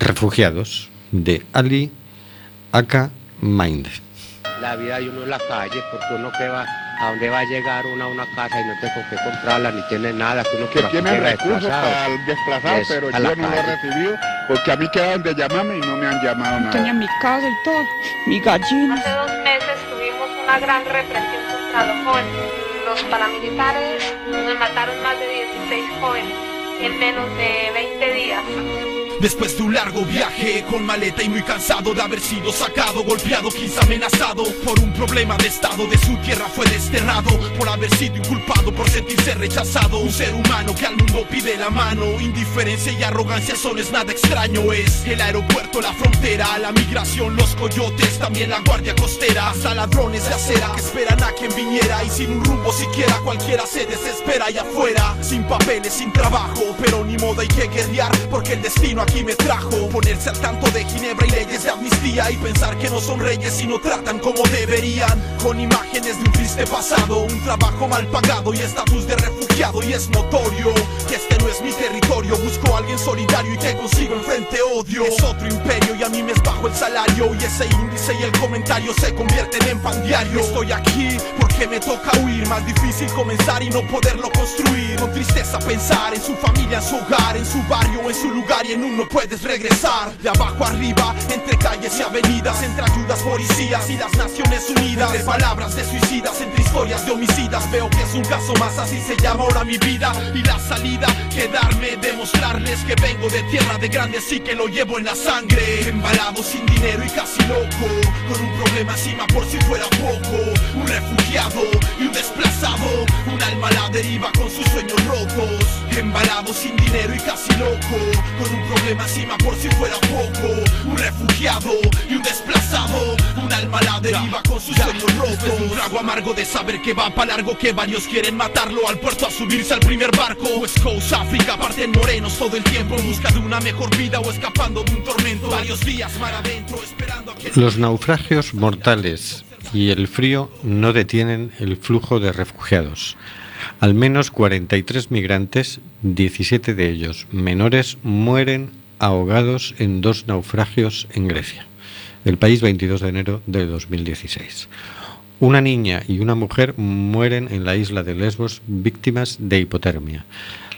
Refugiados de Ali Aka Mind. la vida de uno en la calle, porque uno que va, a dónde va a llegar uno a una casa y no tiene con qué comprarla, ni tiene nada, que uno que tiene recursos para el desplazado, Es pero yo no lo he recibido porque a mí quedaron de llamarme y no me han llamado nada. Tenía mi casa y todo, mi gallina. Hace dos meses tuvimos una gran represión contra los jóvenes. Los paramilitares nos mataron más de 16 jóvenes en menos de 20 días. Después de un largo viaje, con maleta y muy cansado de haber sido sacado, golpeado, quizá amenazado por un problema de estado, de su tierra fue desterrado, por haber sido inculpado, por sentirse rechazado. Un ser humano que al mundo pide la mano, indiferencia y arrogancia, eso no es nada extraño. Es el aeropuerto, la frontera, la migración, los coyotes, también la guardia costera, hasta ladrones de acera que esperan a quien viniera y sin un rumbo siquiera cualquiera se desespera allá afuera, sin papeles, sin trabajo, pero ni modo hay que guerrear porque el destino aquí me trajo. Ponerse al tanto de Ginebra y leyes de amnistía y pensar que no son reyes y no tratan como deberían. Con imágenes de un triste pasado, un trabajo mal pagado y estatus de refugiado y es notorio que este no es mi territorio. Busco a alguien solidario y que consigo enfrente odio. Es otro imperio y a mí me es bajo el salario y ese índice y el comentario se convierten en pan diario. Estoy aquí porque me toca huir, más difícil comenzar y no poderlo construir. Con tristeza pensar en su familia, en su hogar, en su barrio, en su lugar y en uno puedes regresar. De abajo arriba, entre calles y avenidas, entre ayudas policías y las Naciones Unidas. Entre palabras de suicidas, entre historias de homicidas, veo que es un caso más, así se llama ahora mi vida. Y la salida, quedarme, demostrarles que vengo de tierra de grandes y que lo llevo en la sangre. Embalado sin dinero y casi loco, con un problema encima por si fuera poco. Un refugiado y un desplazado, un alma a la deriva con sus sueños rotos. Embalado sin dinero y casi loco, con un problema encima por si fuera poco. Un refugiado y un desplazado, un alma a la deriva con sus sueños rotos. Un trago amargo de saber que va para largo, que varios quieren matarlo al puerto a subirse al primer barco. West Coast, África, parten morenos todo el tiempo en busca de una mejor vida o escapando de un tormento. Varios días mar adentro esperando a que Los naufragios mortales y el frío no detienen el flujo de refugiados. Al menos 43 migrantes, 17 de ellos menores, mueren ahogados en dos naufragios en Grecia. El país 22 de enero de 2016. Una niña y una mujer mueren en la isla de Lesbos víctimas de hipotermia.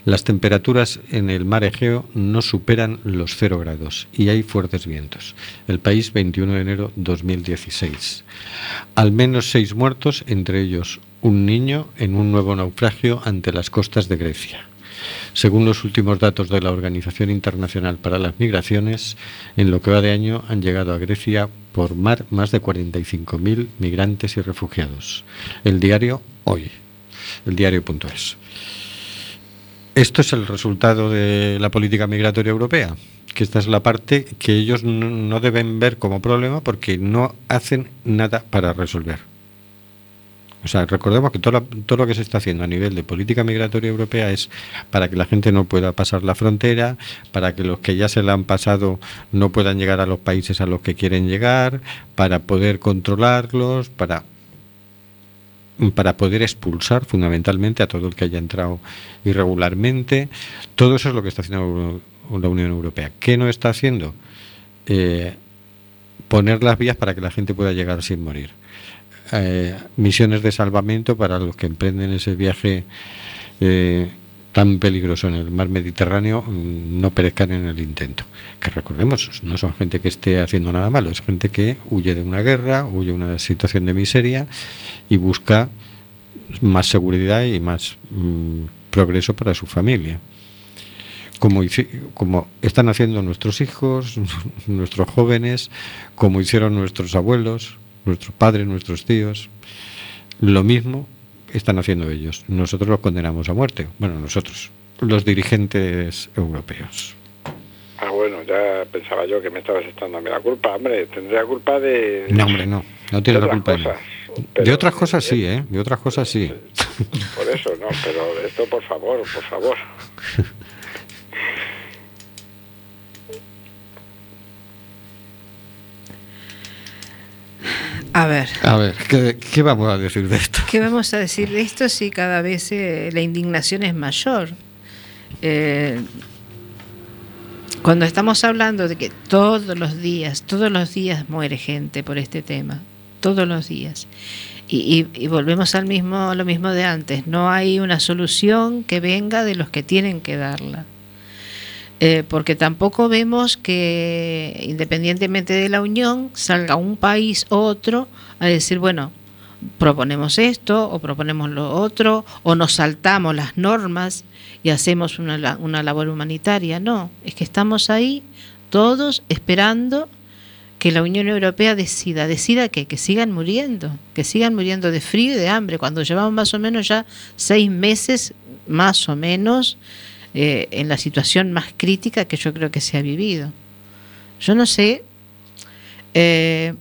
Las temperaturas en el mar Egeo no superan los 0 grados y hay fuertes vientos. El país 21 de enero 2016. Al menos seis muertos, entre ellos un niño en un nuevo naufragio ante las costas de Grecia. Según los últimos datos de la Organización Internacional para las Migraciones, en lo que va de año han llegado a Grecia por mar más de 45.000 migrantes y refugiados. El diario Hoy, el diario.es. Esto es el resultado de la política migratoria europea, que esta es la parte que ellos no, deben ver como problema porque no hacen nada para resolver. O sea, recordemos que todo lo, que se está haciendo a nivel de política migratoria europea es para que la gente no pueda pasar la frontera, para que los que ya se la han pasado no puedan llegar a los países a los que quieren llegar, para poder controlarlos, para para poder expulsar fundamentalmente a todo el que haya entrado irregularmente. Todo eso es lo que está haciendo la Unión Europea. ¿Qué no está haciendo? Eh, poner las vías para que la gente pueda llegar sin morir. Eh, misiones de salvamento para los que emprenden ese viaje eh, tan peligroso en el mar Mediterráneo mm, no perezcan en el intento. Que recordemos, no son gente que esté haciendo nada malo, es gente que huye de una guerra, huye de una situación de miseria y busca más seguridad y más mm, progreso para su familia. Como, como están haciendo nuestros hijos, nuestros jóvenes, como hicieron nuestros abuelos, nuestros padres, nuestros tíos, lo mismo están haciendo ellos. Nosotros los condenamos a muerte. Bueno, nosotros, los dirigentes europeos. Ah, bueno, ya pensaba yo que me estabas echando a mí la culpa. Hombre, tendría culpa de... No, hombre, no. No tiene la culpa de De otras cosas sí, ¿eh? De otras cosas sí. Por eso, no, pero esto por favor, por favor. A ver. A ver, ¿qué, vamos a decir de esto? ¿Qué vamos a decir de esto si cada vez eh, la indignación es mayor? Eh, cuando estamos hablando de que todos los días, todos los días muere gente por este tema, todos los días. Y, y, volvemos al mismo, a lo mismo de antes. No hay una solución que venga de los que tienen que darla. Eh, porque tampoco vemos que independientemente de la unión salga un país u otro a decir, bueno, proponemos esto o proponemos lo otro o nos saltamos las normas y hacemos una, una labor humanitaria. No, es que estamos ahí todos esperando que la Unión Europea decida, decida que, que sigan muriendo, que sigan muriendo de frío y de hambre, cuando llevamos más o menos ya seis meses, más o menos, eh, en la situación más crítica que yo creo que se ha vivido. Yo no sé eh,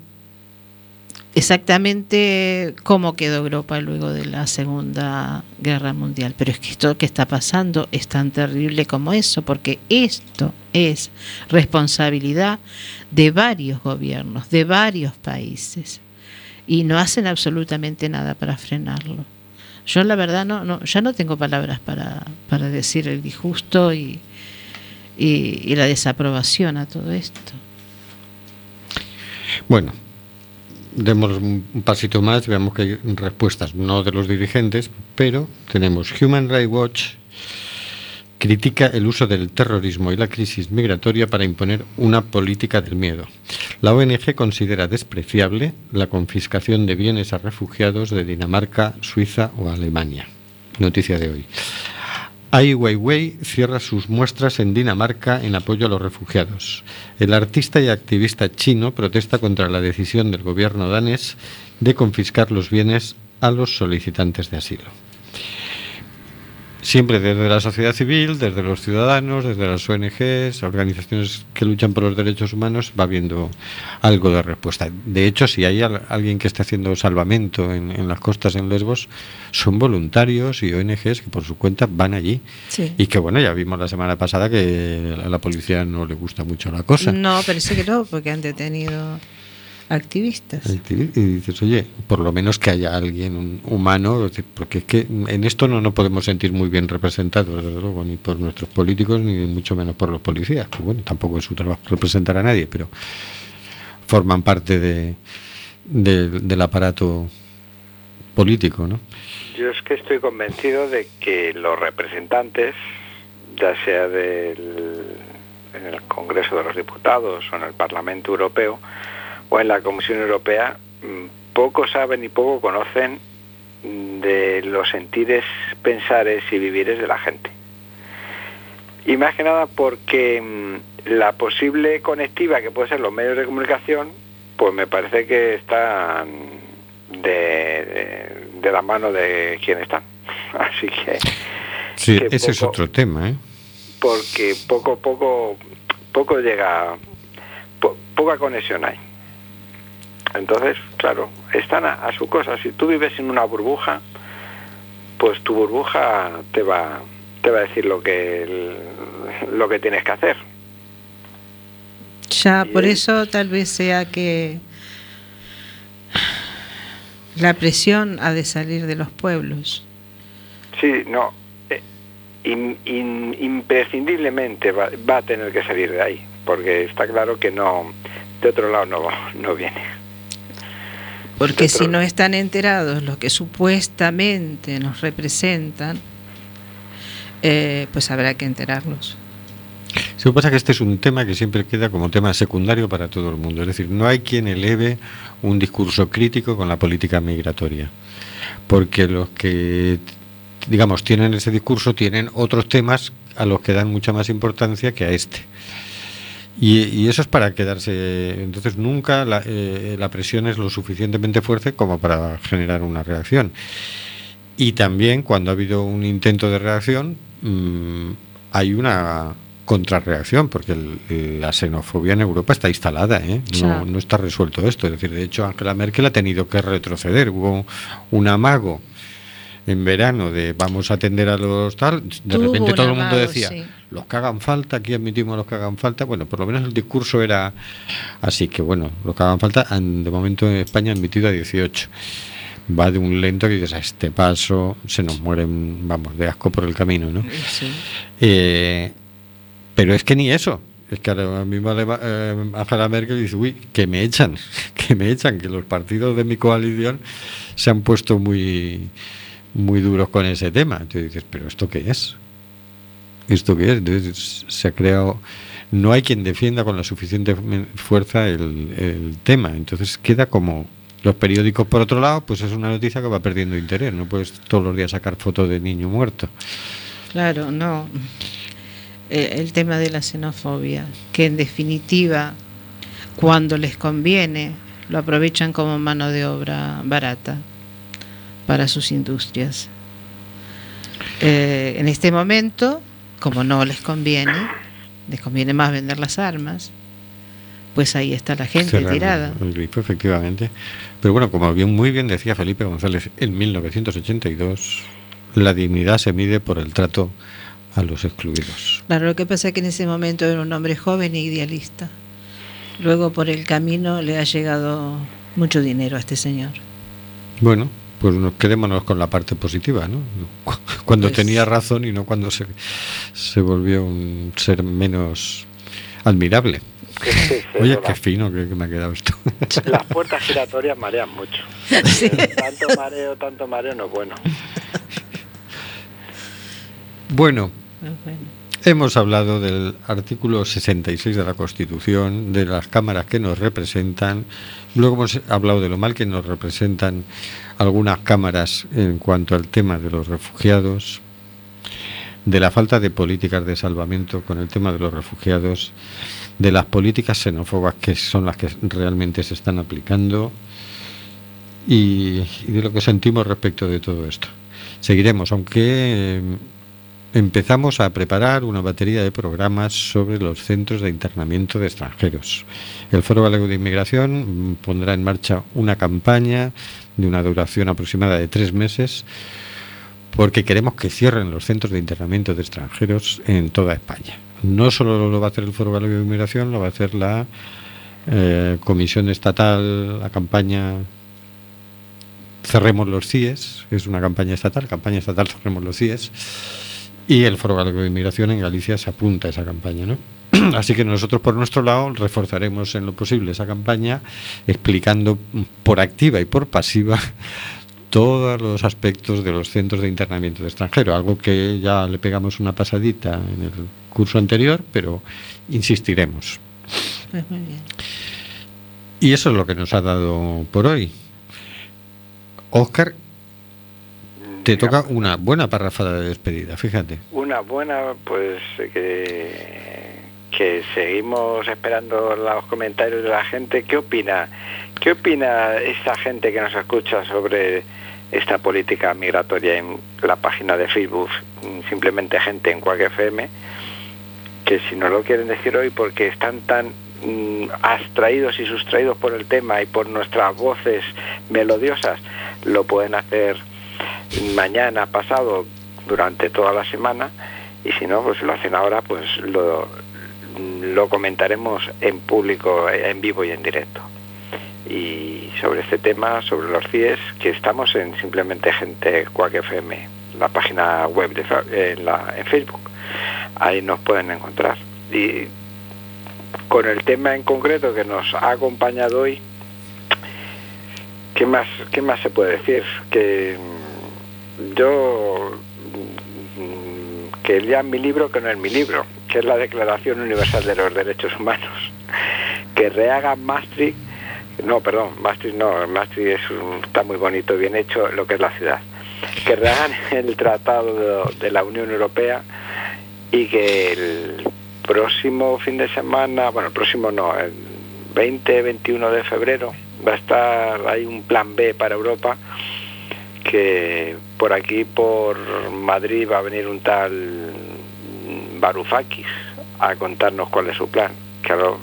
exactamente cómo quedó Europa luego de la Segunda Guerra Mundial, pero es que esto que está pasando es tan terrible como eso, porque esto es responsabilidad de varios gobiernos, de varios países, y no hacen absolutamente nada para frenarlo. Yo la verdad no, no ya no tengo palabras para, para decir el disgusto y, y, la desaprobación a todo esto. Bueno, demos un pasito más, veamos que hay respuestas, no de los dirigentes, pero tenemos Human Rights Watch critica el uso del terrorismo y la crisis migratoria para imponer una política del miedo. La ONG considera despreciable la confiscación de bienes a refugiados de Dinamarca, Suiza o Alemania. Noticia de hoy. Ai Weiwei cierra sus muestras en Dinamarca en apoyo a los refugiados. El artista y activista chino protesta contra la decisión del gobierno danés de confiscar los bienes a los solicitantes de asilo siempre desde la sociedad civil, desde los ciudadanos, desde las ONGs, organizaciones que luchan por los derechos humanos, va habiendo algo de respuesta. De hecho, si hay alguien que está haciendo salvamento en, las costas en Lesbos, son voluntarios y ONGs que por su cuenta van allí. Y que bueno, ya vimos la semana pasada que a la policía no le gusta mucho la cosa. No, parece que no, porque han detenido activistas. Y dices, oye, por lo menos que haya alguien humano, porque es que en esto no nos podemos sentir muy bien representados, desde luego, ni por nuestros políticos, ni mucho menos por los policías, que bueno, tampoco es su trabajo representar a nadie, pero forman parte de, del aparato político, ¿no? Yo es que estoy convencido de que los representantes, ya sea del en el Congreso de los Diputados o en el Parlamento Europeo, o en la Comisión Europea mm, poco saben y poco conocen de los sentires, pensares y vivires de la gente. Y más que nada porque mm, la posible conectiva que pueden ser los medios de comunicación, pues me parece que están de, la mano de quien están. Así que... Sí, ese es otro tema, ¿eh? Porque poco, poco, poco llega, poca conexión hay. Entonces, claro, están a, a su cosa. Si tú vives en una burbuja, pues tu burbuja te va te va a decir lo que el- lo que tienes que hacer. Ya, por eso tal vez sea que la presión ha de salir de los pueblos. Sí, no. eh, in- in- imprescindiblemente va, va a tener que salir de ahí, porque está claro que no de otro lado no no viene. Porque si no están enterados los que supuestamente nos representan, eh, pues habrá que enterarlos. Se que pasa que este es un tema que siempre queda como tema secundario para todo el mundo. Es decir, no hay quien eleve un discurso crítico con la política migratoria. Porque los que, digamos, tienen ese discurso tienen otros temas a los que dan mucha más importancia que a este. Y, y eso es para quedarse. Entonces, nunca la, eh, la presión es lo suficientemente fuerte como para generar una reacción. Y también, cuando ha habido un intento de reacción, mm, hay una contrarreacción, porque el- la xenofobia en Europa está instalada, ¿eh? No, no está resuelto esto. Es decir, de hecho, Angela Merkel ha tenido que retroceder. Hubo un amago en verano de vamos a atender a los tal. De Tuvo repente todo el mundo amago, decía, sí. Los que hagan falta, aquí admitimos los que hagan falta. Bueno, por lo menos el discurso era así que, bueno, los que hagan falta, han- de momento en España han admitido a 18 va de un lento que dices a este paso se nos mueren vamos de asco por el camino no Eh, pero es que ni eso. Es que ahora mismo eh, Angela Merkel dice uy que me echan que me echan que los partidos de mi coalición se han puesto muy muy duros con ese tema entonces dices pero esto qué es esto qué es se ha creado no hay quien defienda con la suficiente fuerza el, el tema entonces queda como los periódicos por otro lado pues es una noticia que va perdiendo interés no puedes todos los días sacar fotos de niño muerto Claro, no. Eh, el tema de la xenofobia, que en definitiva, cuando les conviene, lo aprovechan como mano de obra barata para sus industrias. Eh, en este momento, como no les conviene, les conviene más vender las armas, pues ahí está la gente tirada. el grifo, efectivamente. Pero bueno, como bien, muy bien decía Felipe González en 1982, la dignidad se mide por el trato a los excluidos. Claro, lo que pasa es que en ese momento era un hombre joven e idealista. Luego por el camino le ha llegado mucho dinero a este señor. Bueno, pues nos quedémonos con la parte positiva, ¿no? Cu- Cuando Pues- tenía razón y no cuando se, se volvió un ser menos admirable. Oye, qué fino que, que me ha quedado esto. Las puertas giratorias marean mucho. Tanto mareo, tanto mareo no es bueno. Bueno, hemos hablado del artículo 66 de la Constitución, de las cámaras que nos representan, luego hemos hablado de lo mal que nos representan algunas cámaras en cuanto al tema de los refugiados, de la falta de políticas de salvamento con el tema de los refugiados, de las políticas xenófobas que son las que realmente se están aplicando y, de lo que sentimos respecto de todo esto. Seguiremos, aunque eh, empezamos a preparar una batería de programas sobre los centros de internamiento de extranjeros. El Foro Galego de Inmigración pondrá en marcha una campaña de una duración aproximada de tres meses porque queremos que cierren los centros de internamiento de extranjeros en toda España. No solo lo va a hacer el Foro Galego de Inmigración, lo va a hacer la eh, Comisión Estatal, la campaña Cerremos los CIES, es una campaña estatal, campaña estatal Cerremos los CIES, y el Foro Galego de Inmigración en Galicia se apunta a esa campaña, ¿no? Así que nosotros por nuestro lado reforzaremos en lo posible esa campaña explicando por activa y por pasiva todos los aspectos de los centros de internamiento de extranjero, algo que ya le pegamos una pasadita en el curso anterior, pero insistiremos. Pues muy bien. Y eso es lo que nos ha dado por hoy. Oscar, te toca una buena parrafada de despedida, fíjate. Una buena, pues que, que seguimos esperando los comentarios de la gente. ¿Qué opina? ¿Qué opina esta gente que nos escucha sobre esta política migratoria en la página de Facebook? Simplemente gente en cualquier FM. Que si no lo quieren decir hoy porque están tan mm, abstraídos y sustraídos por el tema y por nuestras voces melodiosas, lo pueden hacer mañana, pasado, durante toda la semana y si no, pues lo hacen ahora, pues lo, lo comentaremos en público, en vivo y en directo. Y sobre este tema, sobre los CIES, que estamos en simplemente gente Quack FM, la página web de, en, la, en Facebook. Ahí nos pueden encontrar. Y con el tema en concreto que nos ha acompañado hoy, ¿qué más, qué más se puede decir? Que mm, yo mm, que lea mi libro que no es mi libro, que es la Declaración Universal de los Derechos Humanos. Que rehagan Maastricht, no, perdón, Maastricht no, Maastricht es un- está muy bonito, bien hecho lo que es la ciudad. Que rehagan el Tratado de, de la Unión Europea y que el próximo fin de semana, bueno, el próximo no, el 20-21 de febrero va a estar, hay un plan B para Europa que por aquí, por Madrid, va a venir un tal Varoufakis a contarnos cuál es su plan. Que a lo,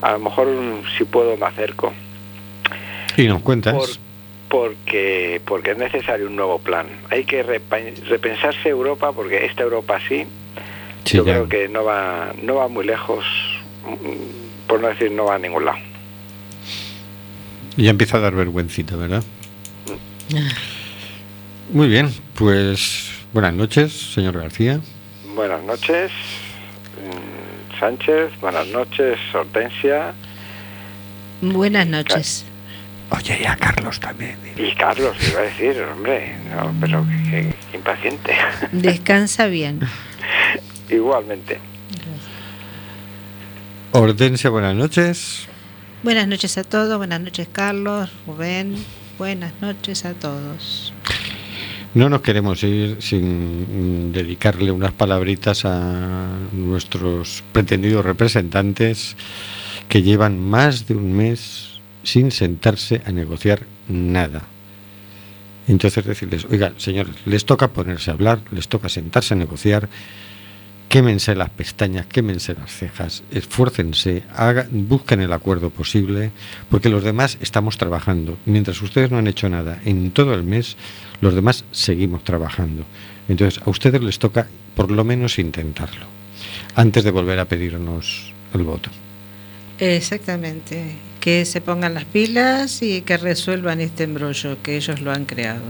a lo mejor si puedo me acerco, Y nos cuentas. Por- porque, porque es necesario un nuevo plan. Hay que repensarse Europa, porque esta Europa sí, Sí, yo ya. creo que no va, no va muy lejos, por no decir no va a ningún lado. Ya empieza a dar vergüencita, ¿verdad? Muy bien, pues buenas noches, señor García. Buenas noches, mm, Sánchez, buenas noches, Hortensia Buenas noches. Oye, y a Carlos también. y Carlos, iba a decir, hombre, no, pero que, que impaciente. Descansa bien. Igualmente. Hortensia, buenas noches. Buenas noches a todos, buenas noches Carlos, Rubén, buenas noches a todos. No nos queremos ir sin dedicarle unas palabritas a nuestros pretendidos representantes que llevan más de un mes sin sentarse a negociar nada. Entonces decirles, oiga, señores, les toca ponerse a hablar, les toca sentarse a negociar, quémense las pestañas, quémense las cejas, esfuércense, haga- busquen el acuerdo posible, porque los demás estamos trabajando. Mientras ustedes no han hecho nada en todo el mes, los demás seguimos trabajando. Entonces, a ustedes les toca por lo menos intentarlo, antes de volver a pedirnos el voto. Exactamente, que se pongan las pilas y que resuelvan este embrollo que ellos lo han creado.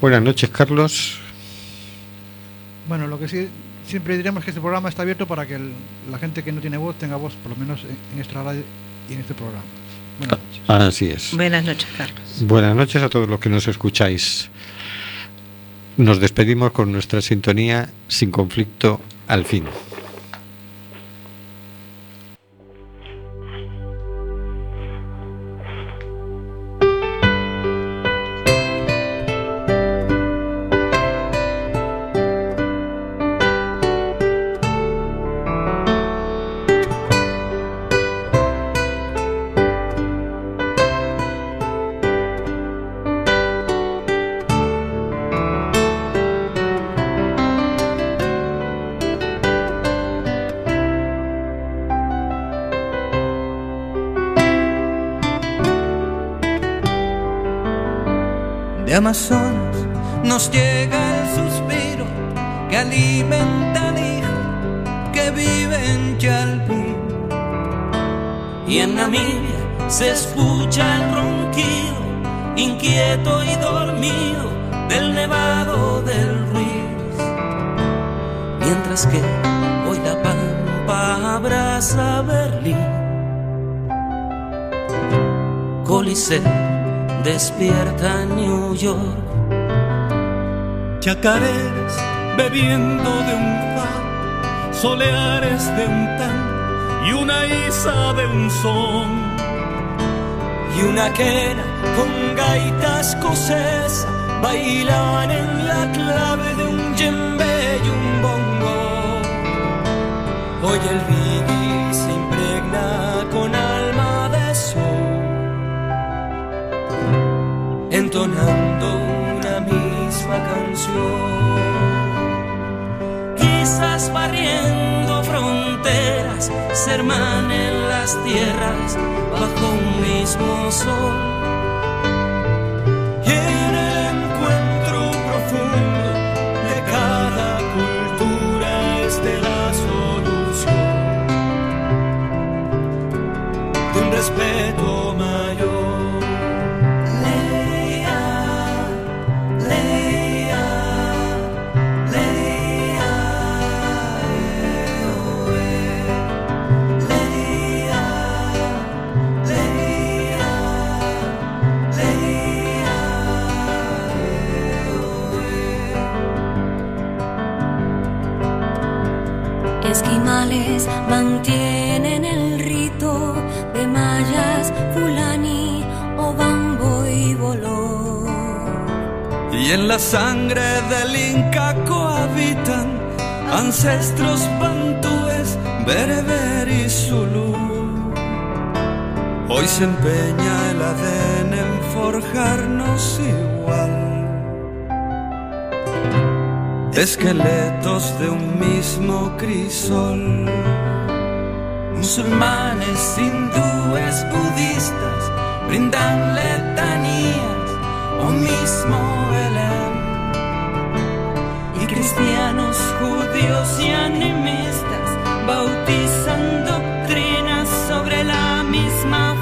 Buenas noches, Carlos. Bueno, lo que sí, siempre diremos que este programa está abierto para que el- la gente que no tiene voz tenga voz, por lo menos en, en esta radio y en este programa. Buenas noches. Así es. Buenas noches Carlos. Buenas noches a todos los que nos escucháis. Nos despedimos con nuestra sintonía sin conflicto al fin. De Chacareras bebiendo de un far, soleares de un tan y una isa de un son. y una quena con gaita escocesa bailan en la clave de un djembe y un bongo. Hoy el reggae se impregna con alma de sol, entonando Quizás barriendo fronteras se hermanen las tierras bajo un mismo sol. Y en el encuentro profundo de cada cultura esté la solución de un respeto mantienen el rito de mayas, fulani, obambo y boló. Y en la sangre del Inca cohabitan ancestros bantúes, bereber y zulú. Hoy se empeña el ADN en forjarnos igual. Esqueletos de un mismo crisol musulmanes, hindúes, budistas, brindan letanías o mismo Belén. Y cristianos, judíos y animistas bautizan.